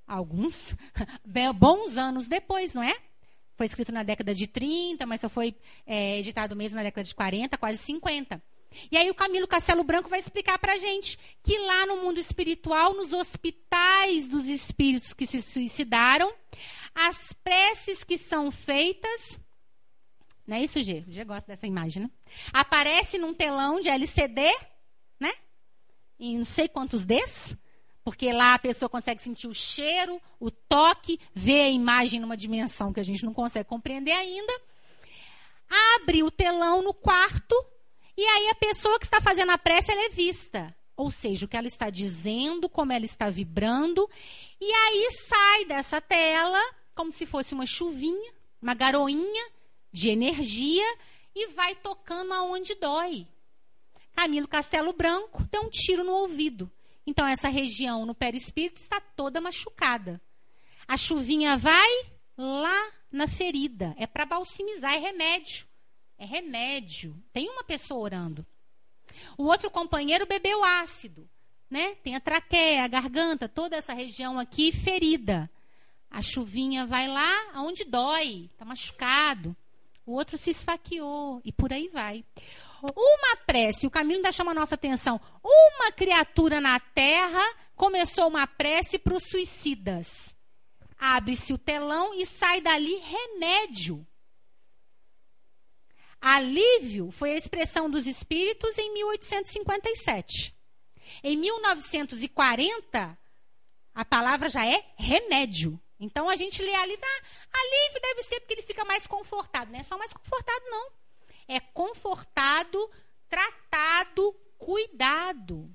alguns bons anos depois, não é? Foi escrito na década de 30, mas só foi é, editado mesmo na década de 40, quase 50. E aí o Camilo Castelo Branco vai explicar para a gente que lá no mundo espiritual, nos hospitais dos espíritos que se suicidaram, as preces que são feitas. Não é isso, G? O G gosta dessa imagem, né? Aparece num telão de LCD, né? Em não sei quantos Ds, porque lá a pessoa consegue sentir o cheiro, o toque, ver a imagem numa dimensão que a gente não consegue compreender ainda. Abre o telão no quarto e aí a pessoa que está fazendo a prece é vista. Ou seja, o que ela está dizendo, como ela está vibrando. E aí sai dessa tela como se fosse uma chuvinha, uma garoinha de energia e vai tocando aonde dói. Camilo Castelo Branco deu um tiro no ouvido. Então, essa região no perispírito está toda machucada. A chuvinha vai lá na ferida. É para balsamizar, é remédio. É remédio. Tem uma pessoa orando. O outro companheiro bebeu ácido. Né? Tem a traqueia, a garganta, toda essa região aqui ferida. A chuvinha vai lá onde dói, está machucado. O outro se esfaqueou e por aí vai. Uma prece, o caminho ainda chama a nossa atenção. Uma criatura na terra começou uma prece para os suicidas. Abre-se o telão e sai dali remédio. Alívio foi a expressão dos espíritos em 1857. Em 1940, a palavra já é remédio. Então a gente lê alívio, ah, alívio deve ser porque ele fica mais confortado. Não é só mais confortado, não é confortado, tratado, cuidado.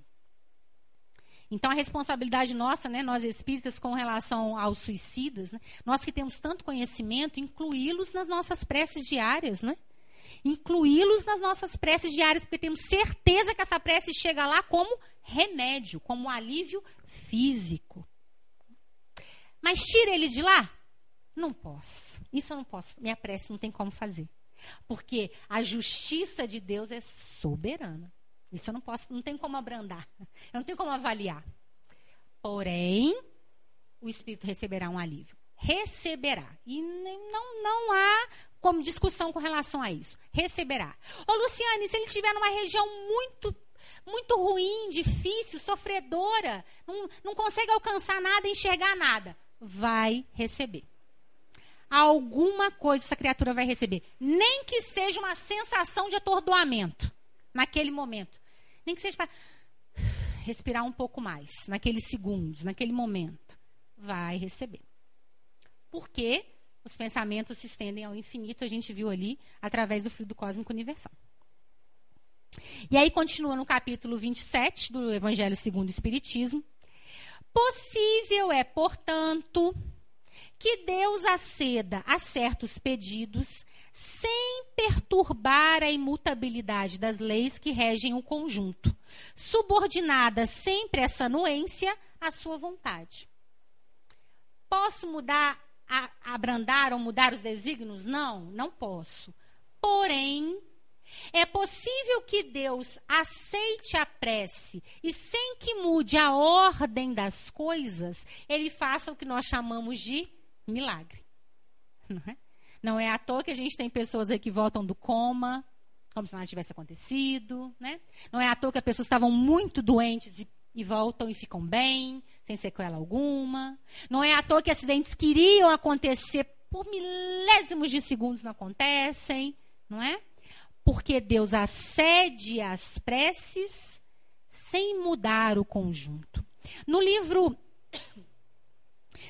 Então, a responsabilidade nossa, né, nós espíritas, com relação aos suicidas, né, nós que temos tanto conhecimento, incluí-los nas nossas preces diárias, né? Incluí-los nas nossas preces diárias, porque temos certeza que essa prece chega lá como remédio, como alívio físico. Mas tira ele de lá? Não posso. Isso eu não posso. Minha prece não tem como fazer. Porque a justiça de Deus é soberana. Isso eu não posso, não tem como abrandar. Eu não tenho como avaliar. Porém, o espírito receberá um alívio. Receberá. E não, não há como discussão com relação a isso. Receberá. Ô, Luciane, se ele estiver numa região muito muito ruim, difícil, sofredora, não, não consegue alcançar nada, enxergar nada, vai receber alguma coisa essa criatura vai receber. Nem que seja uma sensação de atordoamento naquele momento. Nem que seja para respirar um pouco mais, naqueles segundos, naquele momento. Vai receber. Porque os pensamentos se estendem ao infinito, a gente viu ali, através do fluido cósmico universal. E aí continua no capítulo 27 do Evangelho segundo o Espiritismo. Possível é, portanto, que Deus aceda a certos pedidos sem perturbar a imutabilidade das leis que regem o conjunto, subordinada sempre essa anuência à sua vontade. Posso mudar, abrandar ou mudar os desígnios? Não, não posso. Porém, é possível que Deus aceite a prece e, sem que mude a ordem das coisas, ele faça o que nós chamamos de milagre. Não é? Não é à toa que a gente tem pessoas aí que voltam do coma, como se nada tivesse acontecido. Né? Não é à toa que as pessoas estavam muito doentes e, e voltam e ficam bem, sem sequela alguma. Não é à toa que acidentes que iriam acontecer por milésimos de segundos não acontecem. Não é? Porque Deus acede às preces sem mudar o conjunto. No livro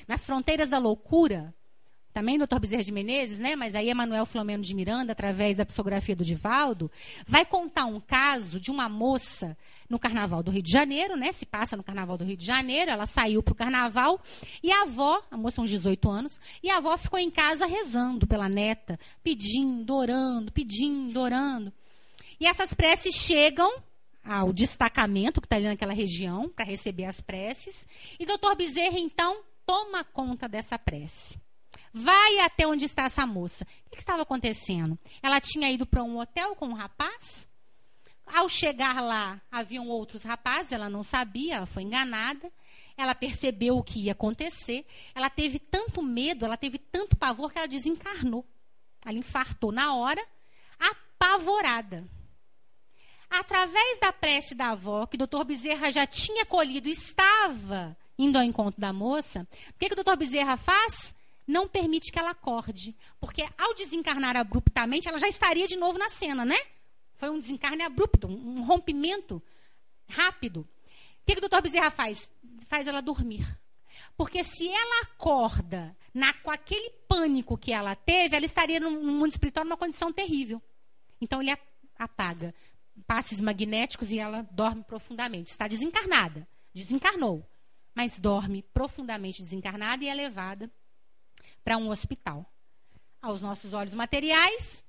nas Fronteiras da Loucura, também do Dr. Bezerra de Menezes, né? Mas aí Emanuel Flamengo de Miranda, através da psicografia do Divaldo, vai contar um caso de uma moça no Carnaval do Rio de Janeiro, né? Se passa no Carnaval do Rio de Janeiro, ela saiu para o Carnaval e a avó, a moça uns 18 anos, e a avó ficou em casa rezando pela neta, pedindo, orando, pedindo, orando. E essas preces chegam ao destacamento que está ali naquela região para receber as preces. E doutor Bezerra, então, toma conta dessa prece. Vai até onde está essa moça. O que estava acontecendo? Ela tinha ido para um hotel com um rapaz. Ao chegar lá, haviam outros rapazes, ela não sabia, ela foi enganada. Ela percebeu o que ia acontecer. Ela teve tanto medo, ela teve tanto pavor que ela desencarnou. Ela infartou na hora, apavorada. Através da prece da avó, que o doutor Bezerra já tinha colhido, estava indo ao encontro da moça, o que, que o doutor Bezerra faz? Não permite que ela acorde. Porque ao desencarnar abruptamente, ela já estaria de novo na cena, né? Foi um desencarne abrupto, um rompimento rápido. O que, que o doutor Bezerra faz? Faz ela dormir. Porque se ela acorda na, com aquele pânico que ela teve, ela estaria no, no mundo espiritual numa condição terrível. Então ele apaga passes magnéticos e ela dorme profundamente. Está desencarnada. Desencarnou mas dorme profundamente desencarnada e é levada para um hospital. Aos nossos olhos materiais,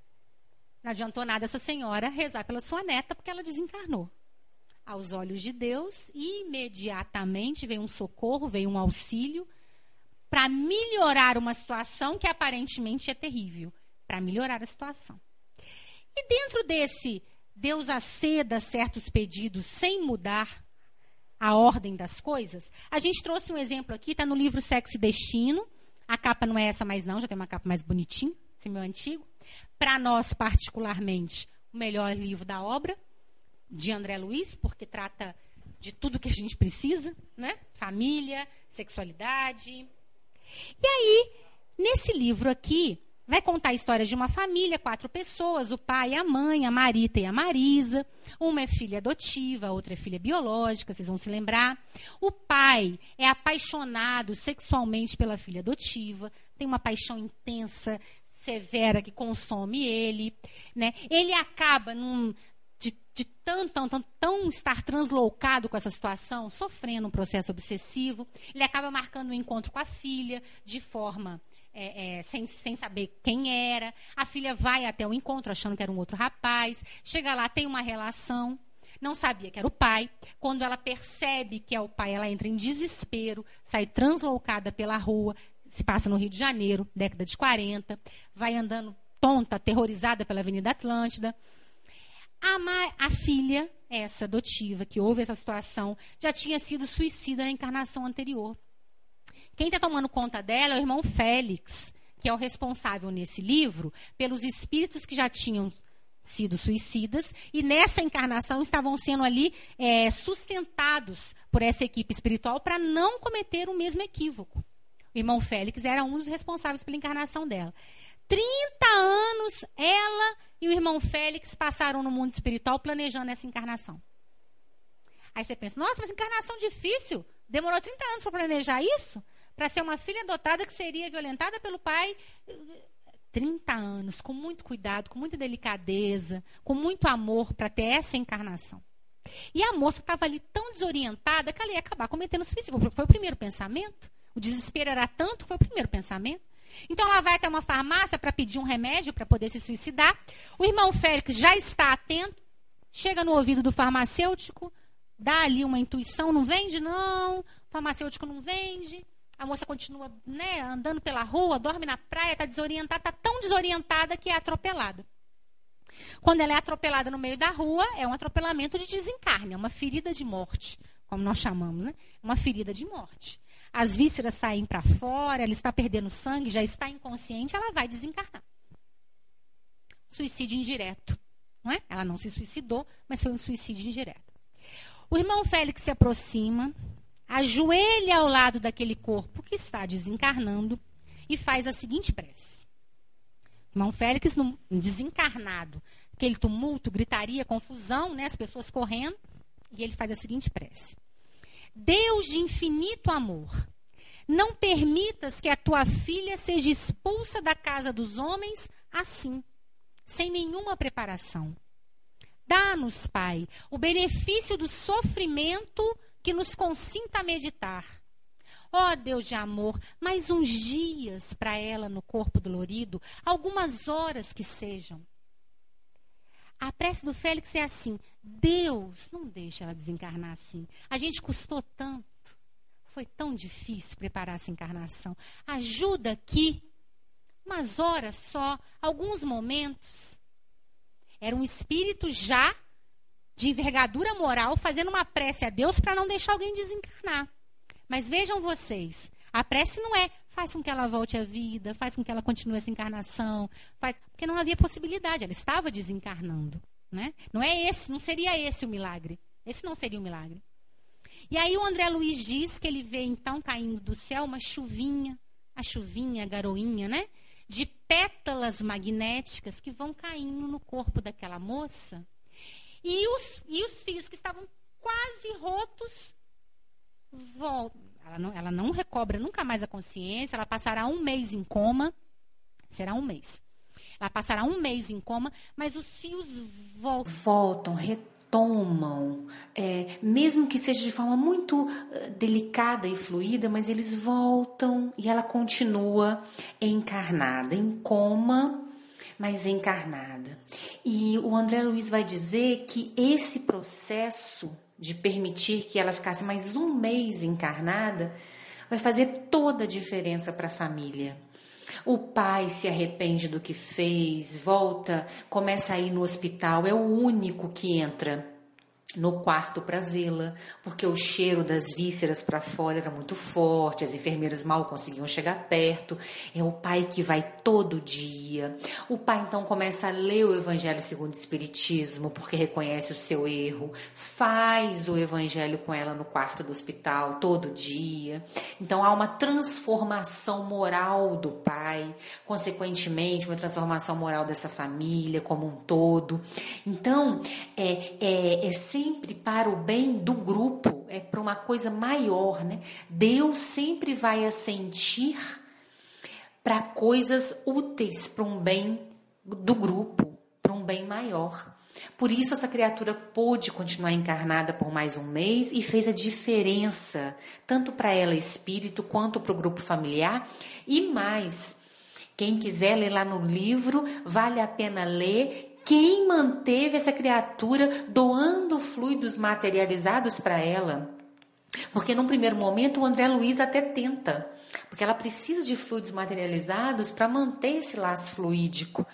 Não adiantou nada essa senhora rezar pela sua neta, porque ela desencarnou. Aos olhos de Deus, imediatamente veio um socorro, veio um auxílio para melhorar uma situação que aparentemente é terrível para melhorar a situação. E dentro desse Deus aceda certos pedidos sem mudar a ordem das coisas, a gente trouxe um exemplo aqui, está no livro Sexo e Destino. A capa não é essa mais não, já tem uma capa mais bonitinha, esse meu antigo. Para nós, particularmente, o melhor livro da obra, de André Luiz, porque trata de tudo que a gente precisa, né? Família, sexualidade. E aí, nesse livro aqui, vai contar a história de uma família, quatro pessoas, o pai, a mãe, a Marita e a Marisa. Uma é filha adotiva, a outra é filha biológica, vocês vão se lembrar. O pai é apaixonado sexualmente pela filha adotiva, tem uma paixão intensa, severa que consome ele, né? Ele acaba num, de, de tão, tão, tão, tão estar translocado com essa situação, sofrendo um processo obsessivo, ele acaba marcando um encontro com a filha de forma é, é, sem, sem saber quem era. A filha vai até o encontro achando que era um outro rapaz. Chega lá, tem uma relação. Não sabia que era o pai. Quando ela percebe que é o pai, ela entra em desespero, sai translocada pela rua. Se passa no Rio de Janeiro, década de 40. Vai andando tonta, aterrorizada pela Avenida Atlântida. A, a filha, essa adotiva, que houve essa situação, já tinha sido suicida na encarnação anterior. Quem está tomando conta dela é o irmão Félix, que é o responsável nesse livro pelos espíritos que já tinham sido suicidas e nessa encarnação estavam sendo ali é, sustentados por essa equipe espiritual para não cometer o mesmo equívoco. O irmão Félix era um dos responsáveis pela encarnação dela. 30 anos ela e o irmão Félix passaram no mundo espiritual planejando essa encarnação. Aí você pensa, nossa, mas encarnação difícil. Demorou 30 anos para planejar isso? Para ser uma filha adotada que seria violentada pelo pai. 30 anos, com muito cuidado, com muita delicadeza, com muito amor para ter essa encarnação. E a moça estava ali tão desorientada que ela ia acabar cometendo suicídio. Foi o primeiro pensamento. O desespero era tanto que foi o primeiro pensamento. Então ela vai até uma farmácia para pedir um remédio para poder se suicidar. O irmão Félix já está atento, chega no ouvido do farmacêutico, dá ali uma intuição, não vende não, o farmacêutico não vende. A moça continua né, andando pela rua, dorme na praia, está desorientada, está tão desorientada que é atropelada. Quando ela é atropelada no meio da rua, é um atropelamento de desencarne, é uma ferida de morte, como nós chamamos, né? Uma ferida de morte as vísceras saem para fora, ela está perdendo sangue, já está inconsciente, ela vai desencarnar. Suicídio indireto. Não é? Ela não se suicidou, mas foi um suicídio indireto. O irmão Félix se aproxima, ajoelha ao lado daquele corpo que está desencarnando e faz a seguinte prece. Irmão Félix, desencarnado, aquele tumulto, gritaria, confusão, né, as pessoas correndo, e ele faz a seguinte prece. Deus de infinito amor, não permitas que a tua filha seja expulsa da casa dos homens assim, sem nenhuma preparação. Dá-nos, Pai, o benefício do sofrimento que nos consinta a meditar. Ó oh, Deus de amor, mais uns dias para ela no corpo dolorido, algumas horas que sejam. A prece do Félix é assim: Deus, não deixa ela desencarnar assim. A gente custou tanto. Foi tão difícil preparar essa encarnação. Ajuda aqui. Umas horas só, alguns momentos. Era um espírito já de envergadura moral fazendo uma prece a Deus para não deixar alguém desencarnar. Mas vejam vocês, a prece não é faz com que ela volte à vida, faz com que ela continue essa encarnação, faz porque não havia possibilidade, ela estava desencarnando, né? Não é esse, não seria esse o milagre. Esse não seria o milagre. E aí o André Luiz diz que ele vê então caindo do céu uma chuvinha, a chuvinha, a garoinha, né? De pétalas magnéticas que vão caindo no corpo daquela moça. E os, e os fios que estavam quase rotos voltam ela não, ela não recobra nunca mais a consciência, ela passará um mês em coma. Será um mês. Ela passará um mês em coma, mas os fios voltam. Voltam, retomam, é, mesmo que seja de forma muito uh, delicada e fluida, mas eles voltam e ela continua encarnada em coma, mas encarnada. E o André Luiz vai dizer que esse processo de permitir que ela ficasse mais um mês encarnada vai fazer toda a diferença para a família. O pai se arrepende do que fez, volta, começa a ir no hospital, é o único que entra no quarto para vê-la, porque o cheiro das vísceras para fora era muito forte, as enfermeiras mal conseguiam chegar perto. É o pai que vai todo dia. O pai então começa a ler o Evangelho segundo o Espiritismo, porque reconhece o seu erro, faz o Evangelho com ela no quarto do hospital todo dia. Então há uma transformação moral do pai, consequentemente, uma transformação moral dessa família como um todo. Então, é, é, é sempre para o bem do grupo, é para uma coisa maior, né? Deus sempre vai assentir para coisas úteis, para um bem do grupo, para um bem maior. Por isso essa criatura pôde continuar encarnada por mais um mês e fez a diferença, tanto para ela espírito quanto para o grupo familiar e mais. Quem quiser ler lá no livro, vale a pena ler quem manteve essa criatura doando fluidos materializados para ela? Porque num primeiro momento o André Luiz até tenta, porque ela precisa de fluidos materializados para manter esse laço fluídico.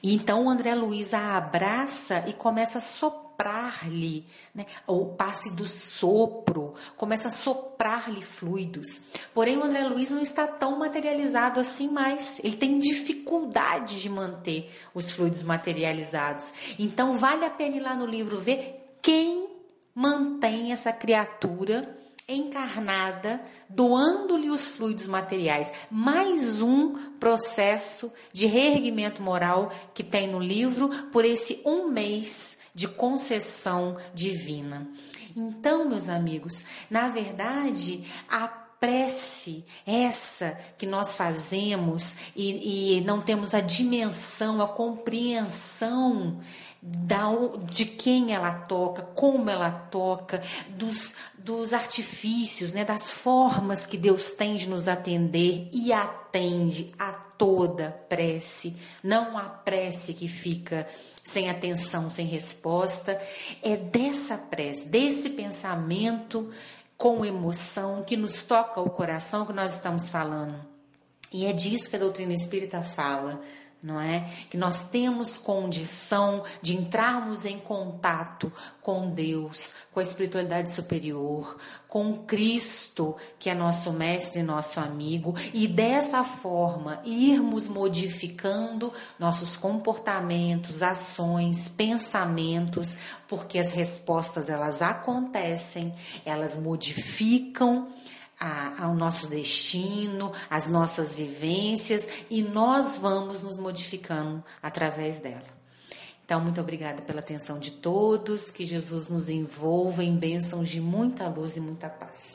E então o André Luiz a abraça e começa a soprar soprar-lhe, né? o passe do sopro, começa a soprar-lhe fluidos. Porém, o André Luiz não está tão materializado assim mais. Ele tem dificuldade de manter os fluidos materializados. Então, vale a pena ir lá no livro ver quem mantém essa criatura encarnada, doando-lhe os fluidos materiais. Mais um processo de reerguimento moral que tem no livro por esse um mês de concessão divina. Então, meus amigos, na verdade, a prece, essa que nós fazemos e, e não temos a dimensão, a compreensão da, de quem ela toca, como ela toca, dos, dos artifícios, né, das formas que Deus tem de nos atender e atende a toda prece. Não há prece que fica sem atenção, sem resposta. É dessa prece, desse pensamento com emoção que nos toca o coração que nós estamos falando. E é disso que a doutrina espírita fala não é? Que nós temos condição de entrarmos em contato com Deus, com a espiritualidade superior, com Cristo, que é nosso mestre nosso amigo, e dessa forma irmos modificando nossos comportamentos, ações, pensamentos, porque as respostas elas acontecem, elas modificam a, ao nosso destino, às nossas vivências e nós vamos nos modificando através dela. Então, muito obrigada pela atenção de todos, que Jesus nos envolva em bênçãos de muita luz e muita paz.